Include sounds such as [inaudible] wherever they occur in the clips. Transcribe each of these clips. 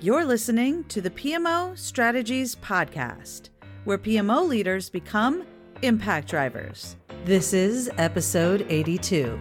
You're listening to the PMO Strategies Podcast, where PMO leaders become impact drivers. This is episode 82.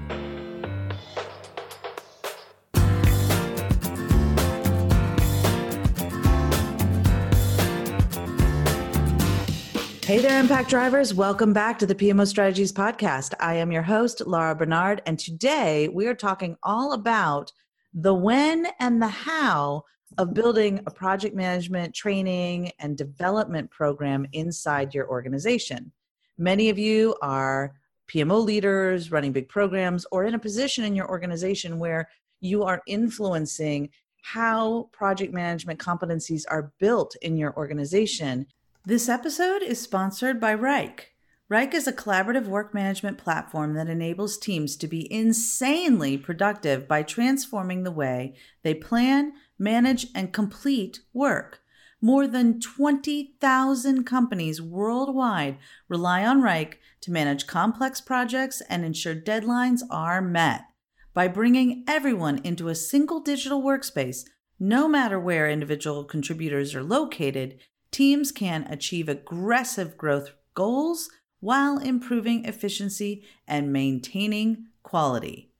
Hey there, Impact Drivers. Welcome back to the PMO Strategies Podcast. I am your host, Laura Barnard, and today we are talking all about the when and the how of building a project management training and development program inside your organization. Many of you are PMO leaders running big programs or in a position in your organization where you are influencing how project management competencies are built in your organization. This episode is sponsored by Wrike. Wrike is a collaborative work management platform that enables teams to be insanely productive by transforming the way they plan, manage, and complete work. More than 20,000 companies worldwide rely on Wrike to manage complex projects and ensure deadlines are met. By bringing everyone into a single digital workspace, no matter where individual contributors are located, teams can achieve aggressive growth goals while improving efficiency and maintaining quality.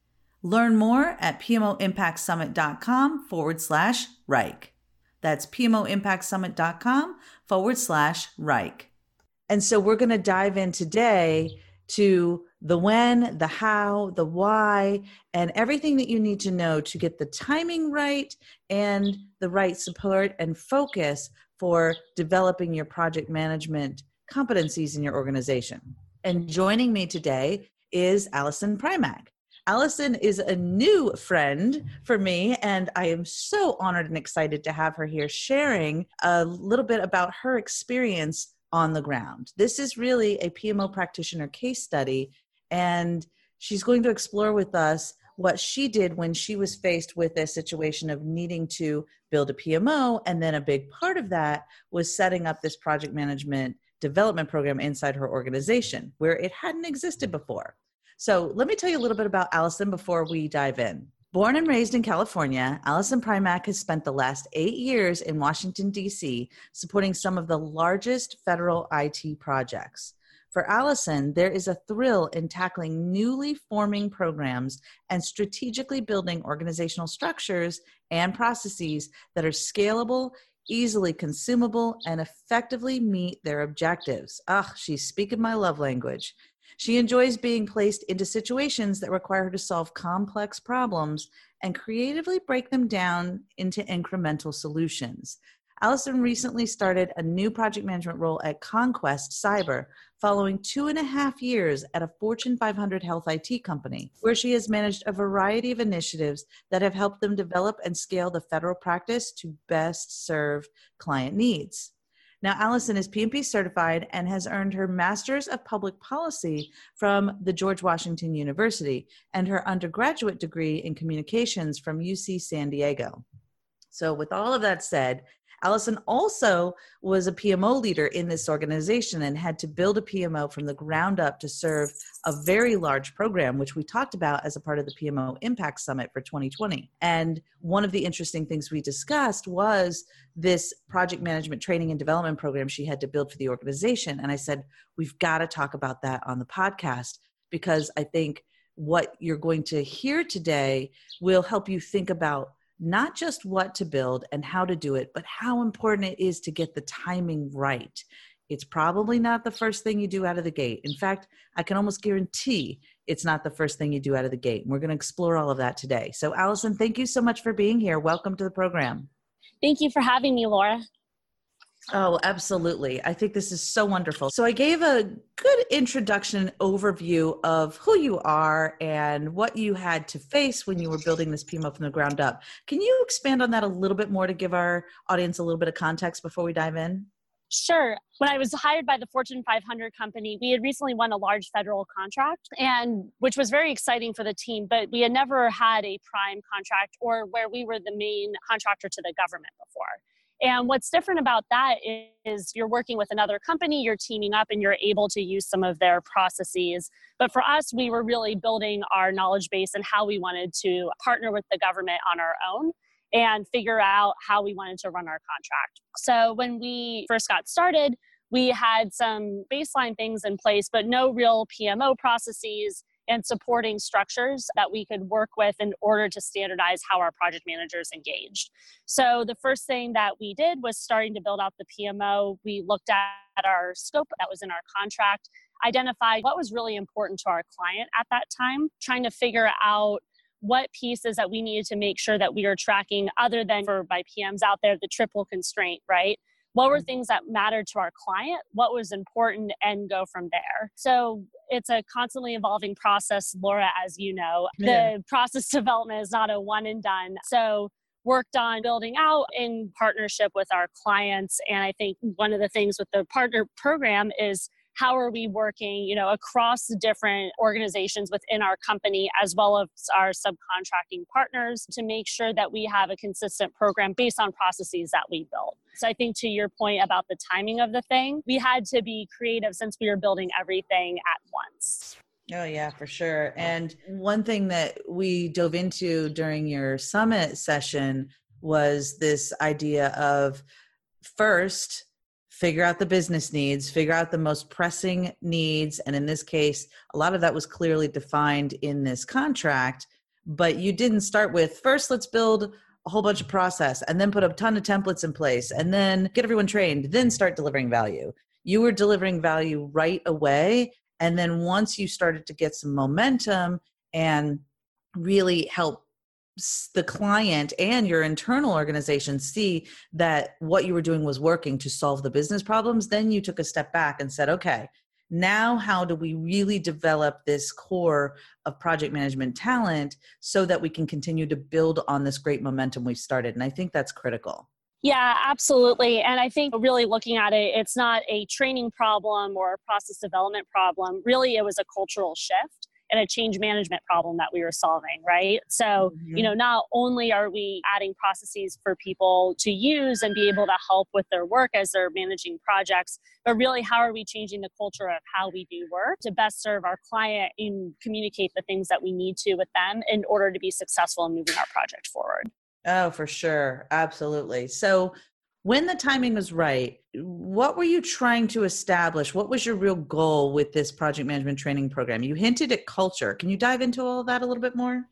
Learn more at PMOImpactSummit.com forward slash Wrike. That's PMOImpactSummit.com forward slash Wrike. And so we're going to dive in today to the when, the how, the why, and everything that you need to know to get the timing right and the right support and focus for developing your project management competencies in your organization. And joining me today is Allison Primack. Allison is a new friend for me, and I am so honored and excited to have her here sharing a little bit about her experience on the ground. This is really a PMO practitioner case study, and she's going to explore with us what she did when she was faced with a situation of needing to build a PMO. And then a big part of that was setting up this project management development program inside her organization where it hadn't existed before. So let me tell you a little bit about Allison before we dive in. Born and raised in California, Allison Primack has spent the last eight years in Washington, D.C., supporting some of the largest federal IT projects. For Allison, there is a thrill in tackling newly forming programs and strategically building organizational structures and processes that are scalable, easily consumable, and effectively meet their objectives. Ah, she's speaking my love language. She enjoys being placed into situations that require her to solve complex problems and creatively break them down into incremental solutions. Allison recently started a new project management role at Conquest Cyber, following two and a half years at a Fortune 500 health IT company, where she has managed a variety of initiatives that have helped them develop and scale the federal practice to best serve client needs. Now, Allison is PMP certified and has earned her Master's of Public Policy from the George Washington University and her undergraduate degree in communications from UC San Diego. So, with all of that said, Allison also was a PMO leader in this organization and had to build a PMO from the ground up to serve a very large program, which we talked about as a part of the PMO Impact Summit for 2020. And one of the interesting things we discussed was this project management training and development program she had to build for the organization. And I said, we've got to talk about that on the podcast because I think what you're going to hear today will help you think about not just what to build and how to do it, but how important it is to get the timing right. It's probably not the first thing you do out of the gate. In fact, I can almost guarantee it's not the first thing you do out of the gate. We're going to explore all of that today. So, Allison, thank you so much for being here. Welcome to the program. Thank you for having me, Laura. Oh, absolutely. I think this is so wonderful. So, I gave a good introduction overview of who you are and what you had to face when you were building this PMO from the ground up. Can you expand on that a little bit more to give our audience a little bit of context before we dive in? Sure. When I was hired by the Fortune 500 company, we had recently won a large federal contract and which was very exciting for the team, but we had never had a prime contract or where we were the main contractor to the government before. And what's different about that is you're working with another company, you're teaming up, and you're able to use some of their processes. But for us, we were really building our knowledge base and how we wanted to partner with the government on our own. and figure out how we wanted to run our contract. So when we first got started, we had some baseline things in place, but no real PMO processes and supporting structures that we could work with in order to standardize how our project managers engaged. So the first thing that we did was starting to build out the PMO. We looked at our scope that was in our contract, identified what was really important to our client at that time, trying to figure out what pieces that we needed to make sure that we are tracking other than for by PMs out there the triple constraint, right? What were mm. things that mattered to our client what was important and go from there so it's a constantly evolving process laura as you know yeah. the process [laughs] development is not a one and done so worked on building out in partnership with our clients and i think one of the things with the partner program is how are we working you know across the different organizations within our company as well as our subcontracting partners to make sure that we have a consistent program based on processes that we built so i think to your point about the timing of the thing we had to be creative since we were building everything at once Oh, yeah, for sure. And one thing that we dove into during your summit session was this idea of first figure out the business needs, figure out the most pressing needs. And in this case, a lot of that was clearly defined in this contract. But you didn't start with first, let's build a whole bunch of process and then put a ton of templates in place and then get everyone trained, then start delivering value. You were delivering value right away. And then once you started to get some momentum and really help the client and your internal organization see that what you were doing was working to solve the business problems, then you took a step back and said, okay, now how do we really develop this core of project management talent so that we can continue to build on this great momentum we've started? And I think that's critical. Yeah, absolutely. And I think really looking at it, it's not a training problem or a process development problem. Really, it was a cultural shift and a change management problem that we were solving, right? So, mm-hmm. you know, not only are we adding processes for people to use and be able to help with their work as they're managing projects, but really how are we changing the culture of how we do work to best serve our client and communicate the things that we need to with them in order to be successful in moving our project forward. Oh, for sure. Absolutely. So, when the timing was right, what were you trying to establish? What was your real goal with this project management training program? You hinted at culture. Can you dive into all of that a little bit more?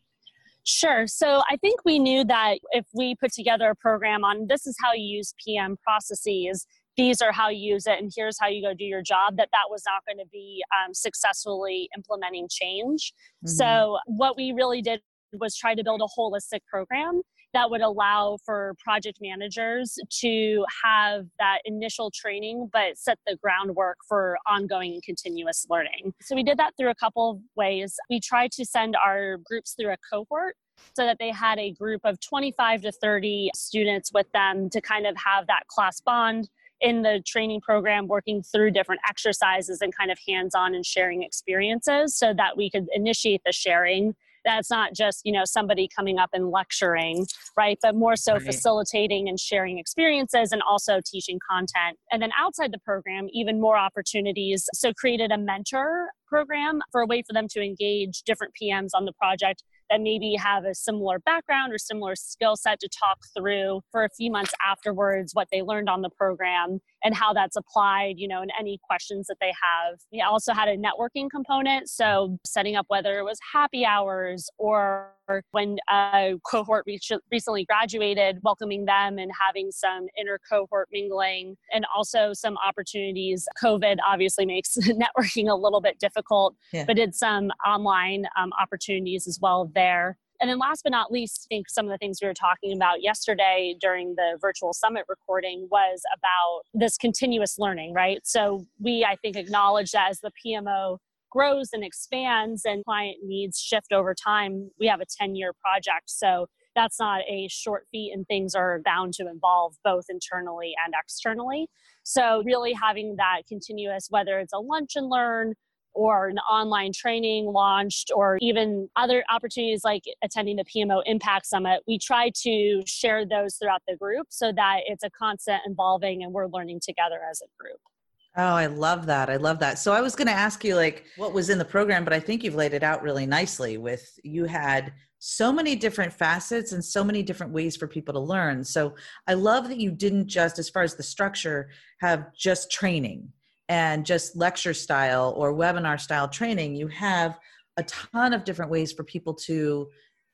Sure. So I think we knew that if we put together a program on this is how you use PM processes, these are how you use it, and here's how you go do your job, that that was not going to be um, successfully implementing change. Mm-hmm. So what we really did was try to build a holistic program that would allow for project managers to have that initial training but set the groundwork for ongoing and continuous learning. So we did that through a couple of ways. We tried to send our groups through a cohort so that they had a group of 25 to 30 students with them to kind of have that class bond in the training program working through different exercises and kind of hands-on and sharing experiences so that we could initiate the sharing that's not just you know somebody coming up and lecturing right but more so right. facilitating and sharing experiences and also teaching content. And then outside the program even more opportunities. So created a mentor program for a way for them to engage different pms on the project that maybe have a similar background or similar skill set to talk through for a few months afterwards what they learned on the program and how that's applied, you know, and any questions that they have. We also had a networking component, so setting up whether it was happy hours or when a cohort recently graduated, welcoming them and having some inter cohort mingling, and also some opportunities. COVID obviously [laughs] makes networking a little bit difficult, yeah. but did some online um, opportunities as well there. And then last but not least, I think some of the things we were talking about yesterday during the virtual summit recording was about this continuous learning, right? So we, I think, acknowledge that as the PMO grows and expands and client needs shift over time, we have a 10 year project. So that's not a short feat and things are bound to evolve both internally and externally. So really having that continuous, whether it's a lunch and learn or an online training launched or even other opportunities like attending the PMO Impact Summit, we try to share those throughout the group so that it's a constant evolving and we're learning together as a group. Oh, I love that. I love that. So I was going to ask you like what was in the program, but I think you've laid it out really nicely with you had so many different facets and so many different ways for people to learn. So I love that you didn't just, as far as the structure, have just training and just lecture style or webinar style training. You have a ton of different ways for people to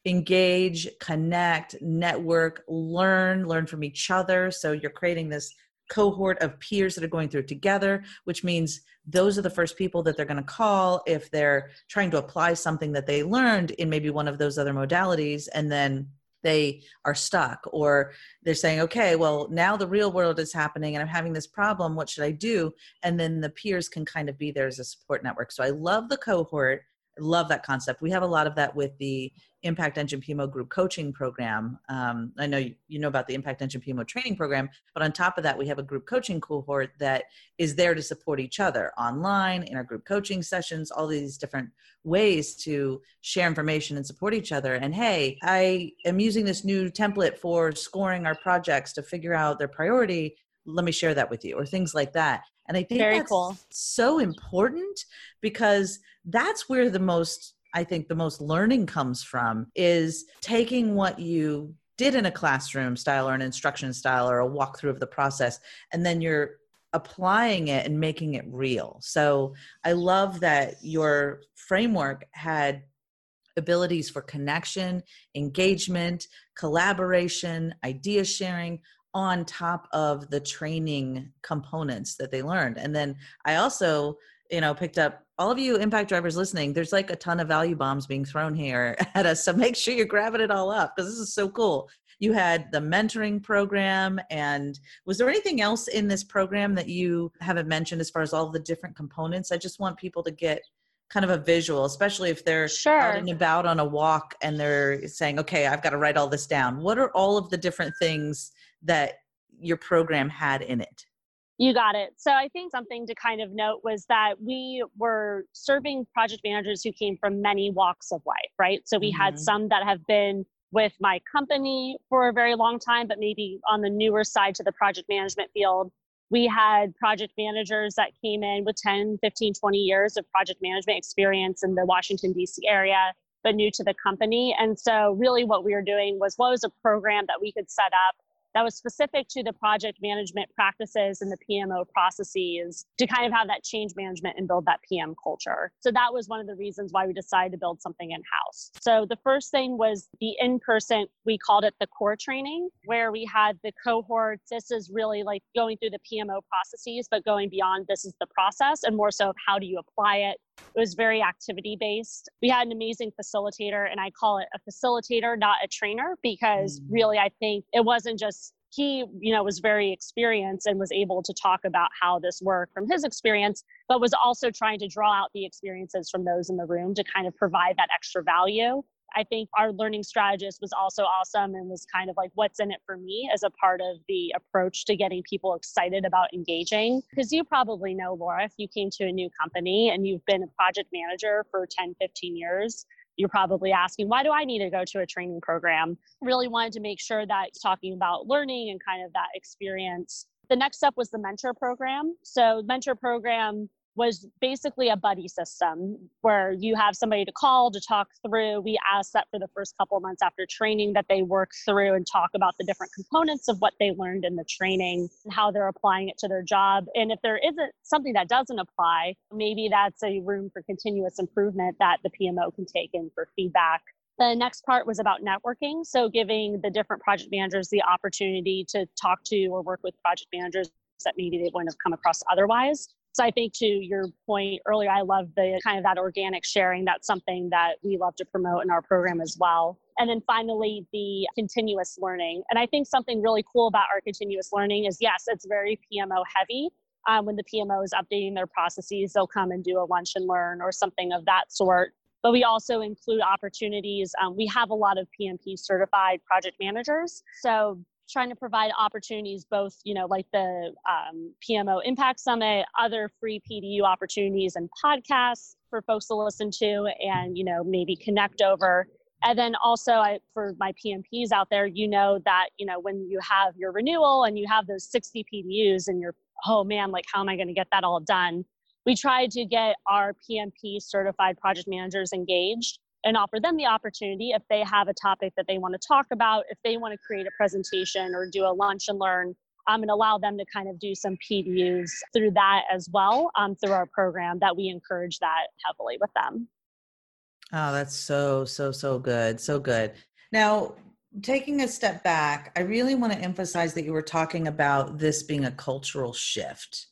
engage, connect, network, learn, learn from each other. So you're creating this cohort of peers that are going through together, which means those are the first people that they're going to call if they're trying to apply something that they learned in maybe one of those other modalities. And then they are stuck or they're saying okay well now the real world is happening and i'm having this problem what should i do? And then the peers can kind of be there as a support network. So i love the cohort love that concept. We have a lot of that with the Impact Engine PMO group coaching program. Um, I know you, you, know about the Impact Engine PMO training program, but on top of that, we have a group coaching cohort that is there to support each other online in our group coaching sessions, all these different ways to share information and support each other. And hey, I am using this new template for scoring our projects to figure out their priority. Let me share that with you, or things like that. And I think Very that's cool. so important because that's where the most I think the most learning comes from is taking what you did in a classroom style or an instruction style or a walkthrough of the process and then you're applying it and making it real. So I love that your framework had abilities for connection, engagement, collaboration, idea sharing, on top of the training components that they learned. And then I also, you know, picked up all of you impact drivers listening. There's like a ton of value bombs being thrown here [laughs] at us. So make sure you're grabbing it all up because this is so cool. You had the mentoring program. And was there anything else in this program that you haven't mentioned as far as all the different components? I just want people to get kind of a visual, especially if they're sure. out and about on a walk and they're saying, okay, I've got to write all this down. What are all of the different things that your program had in it? You got it. So I think something to kind of note was that we were serving project managers who came from many walks of life, right? So we mm-hmm. had some that have been with my company for a very long time, but maybe on the newer side to the project management field. We had project managers that came in with 10, 15, 20 years of project management experience in the Washington, D.C. area, but new to the company. And so, really, what we were doing was what was a program that we could set up that was specific to the project management practices and the PMO processes to kind of have that change management and build that PM culture. So that was one of the reasons why we decided to build something in house. So the first thing was the in person, we called it the core training, where we had the cohorts. This is really like going through the PMO processes, but going beyond this is the process and more so of how do you apply it it was very activity based. We had an amazing facilitator, and I call it a facilitator, not a trainer, because mm. really I think it wasn't just he you know was very experienced and was able to talk about how this worked from his experience but was also trying to draw out the experiences from those in the room to kind of provide that extra value I think our learning strategist was also awesome and was kind of like, what's in it for me as a part of the approach to getting people excited about engaging. Because you probably know, Laura, if you came to a new company and you've been a project manager for 10, 15 years, you're probably asking, why do I need to go to a training program? Really wanted to make sure that talking about learning and kind of that experience. The next step was the mentor program. So, mentor program was basically a buddy system where you have somebody to call to talk through. We asked that for the first couple months after training that they work through and talk about the different components of what they learned in the training and how they're applying it to their job. And if there isn't something that doesn't apply, maybe that's a room for continuous improvement that the PMO can take in for feedback. The next part was about networking. So, giving the different project managers the opportunity to talk to or work with project managers that maybe they wouldn't have come across otherwise. So I think to your point earlier, I love the kind of that organic sharing. That's something that we love to promote in our program as well. And then finally, the continuous learning. And I think something really cool about our continuous learning is yes, it's very PMO heavy. Um, when the PMO is updating their processes, they'll come and do a lunch and learn or something of that sort. But we also include opportunities. Um, we have a lot of PMP certified project managers. So trying to provide opportunities both you know like the um, pmo impact summit other free pdu opportunities and podcasts for folks to listen to and you know maybe connect over. And then also I, for my pmps out there you know that you know when you have your renewal and you have those 60 pdus and you're oh man like how am i going to get that all done? We tried to get our pmp certified project managers engaged and offer them the opportunity if they have a topic that they want to talk about, if they want to create a presentation or do a lunch and learn. Um, and allow them to kind of do some PDUs through that as well um, through our program that we encourage that heavily with them. Oh, that's so, so, so good. So good. Now, taking a step back, I really want to emphasize that you were talking about this being a cultural shift.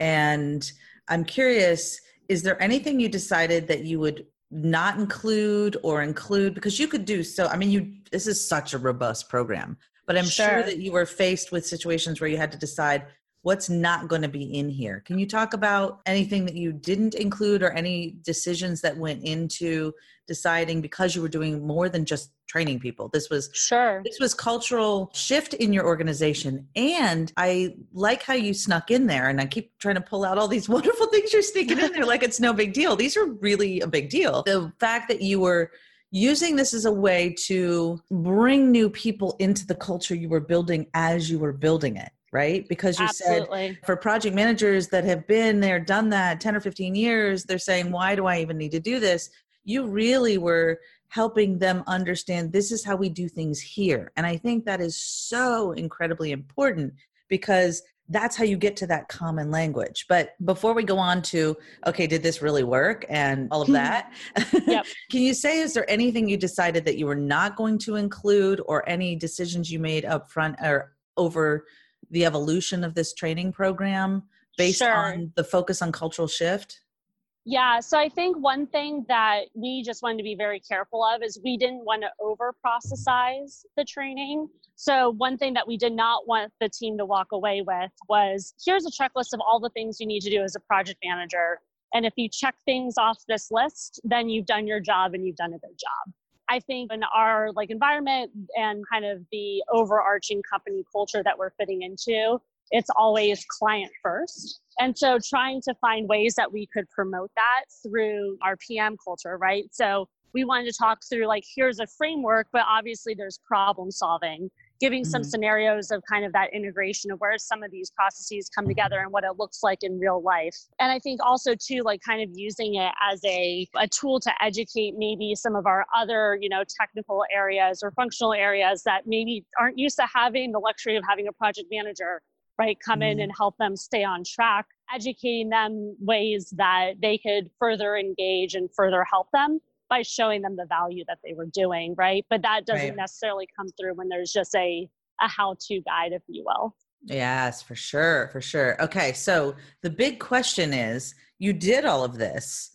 And I'm curious, is there anything you decided that you would not include or include because you could do so i mean you this is such a robust program but i'm sure, sure. that you were faced with situations where you had to decide what's not going to be in here. Can you talk about anything that you didn't include or any decisions that went into deciding because you were doing more than just training people? This was sure. this was cultural shift in your organization and i like how you snuck in there and i keep trying to pull out all these [laughs] wonderful things you're sneaking in there like it's no big deal. These are really a big deal. The fact that you were using this as a way to bring new people into the culture you were building as you were building it right? Because you Absolutely. said for project managers that have been there, done that 10 or 15 years, they're saying, why do I even need to do this? You really were helping them understand this is how we do things here. And I think that is so incredibly important because that's how you get to that common language. But before we go on to, okay, did this really work and all of [laughs] that, yep. [laughs] can you say, is there anything you decided that you were not going to include or any decisions you made up front or over the evolution of this training program based sure. on the focus on cultural shift? Yeah, so I think one thing that we just wanted to be very careful of is we didn't want to over processize the training. So, one thing that we did not want the team to walk away with was here's a checklist of all the things you need to do as a project manager. And if you check things off this list, then you've done your job and you've done a good job. I think in our like environment and kind of the overarching company culture that we're fitting into, it's always client first. And so trying to find ways that we could promote that through our PM culture, right? So we wanted to talk through like here's a framework, but obviously there's problem solving giving mm-hmm. some scenarios of kind of that integration of where some of these processes come together and what it looks like in real life. And I think also too, like kind of using it as a, a tool to educate maybe some of our other, you know, technical areas or functional areas that maybe aren't used to having the luxury of having a project manager right come mm-hmm. in and help them stay on track educating them ways that they could further engage and further help them by showing them the value that they were doing, right? But that doesn't right. necessarily come through when there's just a a how-to guide, if you will. Yes, for sure, for sure. Okay, so the big question is you did all of this,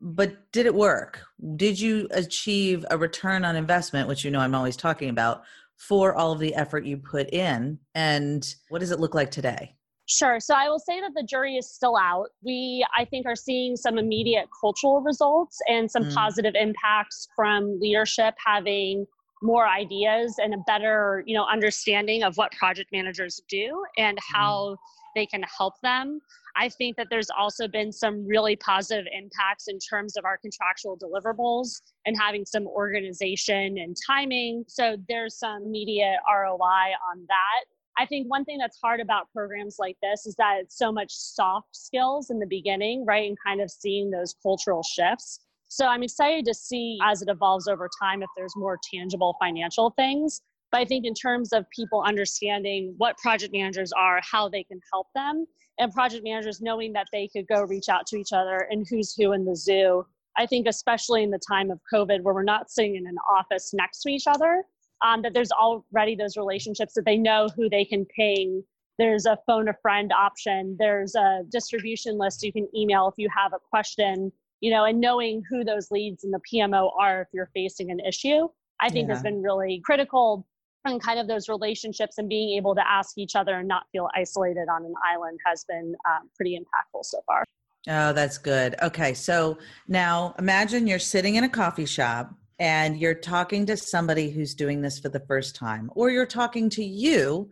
but did it work? Did you achieve a return on investment, which you know I'm always talking about, for all of the effort you put in? And what does it look like today? Sure. So I will say that the jury is still out. We, I think, are seeing some immediate cultural results and some mm. positive impacts from leadership having more ideas and a better, you know, understanding of what project managers do and mm. how mm. they can help them. I think that there's also been some really positive impacts in terms of our contractual deliverables and having some organization and timing. So there's some immediate ROI on that. I think one thing that's hard about programs like this is that it's so much soft skills in the beginning, right? And kind of seeing those cultural shifts. So I'm excited to see as it evolves over time if there's more tangible financial things. But I think in terms of people understanding what project managers are, how they can help them, and project managers knowing that they could go reach out to each other and who's who in the zoo. I think especially in the time of COVID where we're not sitting in an office next to each other, um, that there's already those relationships that they know who they can ping. There's a phone a friend option. There's a distribution list you can email if you have a question, you know, and knowing who those leads in the PMO are if you're facing an issue, I think yeah. has been really critical and kind of those relationships and being able to ask each other and not feel isolated on an island has been um, pretty impactful so far. Oh, that's good. Okay. So now imagine you're sitting in a coffee shop and you're talking to somebody who's doing this for the first time, or you're talking to you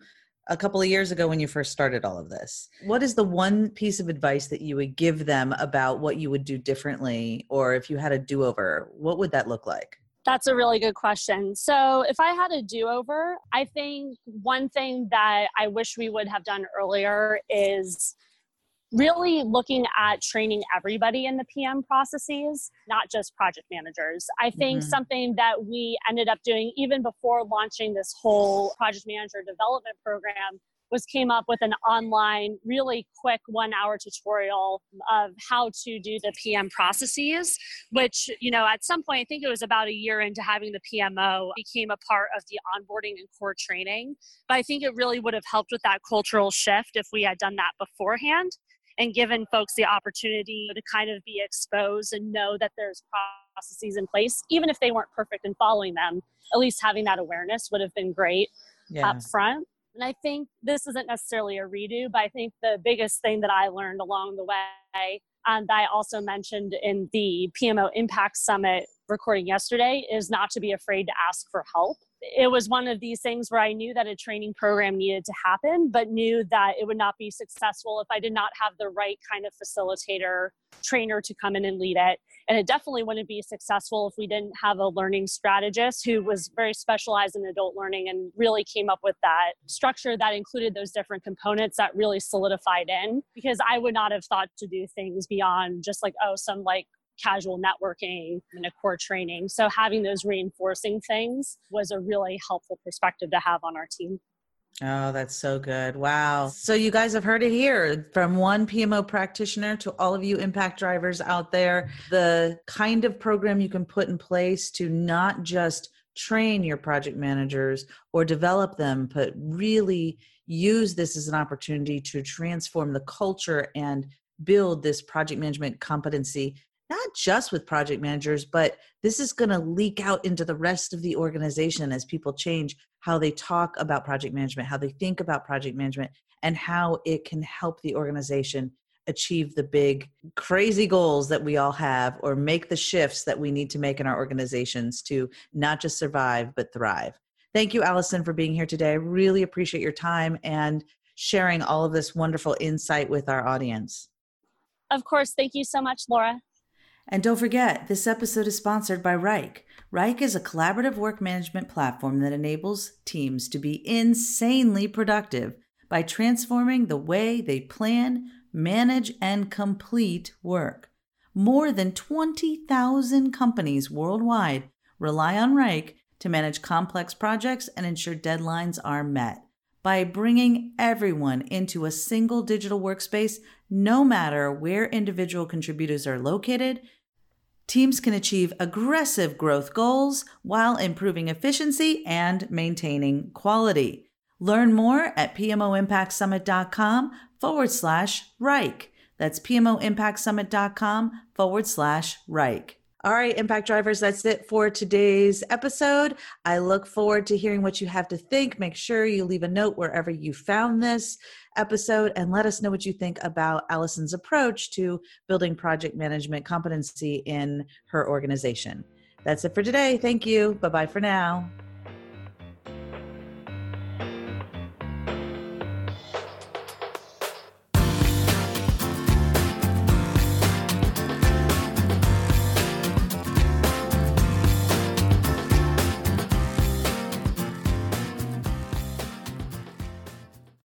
a couple of years ago when you first started all of this, what is the one piece of advice that you would give them about what you would do differently, or if you had a do over, what would that look like? That's a really good question. So, if I had a do over, I think one thing that I wish we would have done earlier is really looking at training everybody in the PM processes, not just project managers. I think mm-hmm. something that we ended up doing even before launching this whole project manager development program was came up with an online really quick one hour tutorial of how to do the pm processes which you know at some point i think it was about a year into having the pmo became a part of the onboarding and core training but i think it really would have helped with that cultural shift if we had done that beforehand and given folks the opportunity to kind of be exposed and know that there's processes in place even if they weren't perfect in following them at least having that awareness would have been great yeah. up front and I think this isn't necessarily a redo, but I think the biggest thing that I learned along the way, um, and I also mentioned in the PMO Impact Summit recording yesterday, is not to be afraid to ask for help it was one of these things where I knew that a training program needed to happen, but knew that it would not be successful if I did not have the right kind of facilitator trainer to come in and lead it. And it definitely wouldn't be successful if we didn't have a learning strategist who was very specialized in adult learning and really came up with that structure that included those different components that really solidified in. Because I would not have thought to do things beyond just like, oh, some like casual networking and a core training. So having those reinforcing things was a really helpful perspective to have on our team. Oh, that's so good. Wow. So you guys have heard it here from one PMO practitioner to all of you impact drivers out there. The kind of program you can put in place to not just train your project managers or develop them, but really use this as an opportunity to transform the culture and build this project management competency not just with project managers, but this is going to leak out into the rest of the organization as people change how they talk about project management, how they think about project management, and how it can help the organization achieve the big, crazy goals that we all have or make the shifts that we need to make in our organizations to not just survive, but thrive. Thank you, Allison, for being here today. I really appreciate your time and sharing all of this wonderful insight with our audience. Of course. Thank you so much, Laura. And don't forget, this episode is sponsored by Wrike. Wrike is a collaborative work management platform that enables teams to be insanely productive by transforming the way they plan, manage, and complete work. More than 20,000 companies worldwide rely on Wrike to manage complex projects and ensure deadlines are met. By bringing everyone into a single digital workspace, no matter where individual contributors are located, Teams can achieve aggressive growth goals while improving efficiency and maintaining quality. Learn more at PMOImpactSummit.com forward slash Wrike. That's PMOImpactSummit.com forward slash Wrike. All right, Impact Drivers, that's it for today's episode. I look forward to hearing what you have to think. Make sure you leave a note wherever you found this episode and let us know what you think about Allison's approach to building project management competency in her organization. That's it for today. Thank you. Bye bye for now.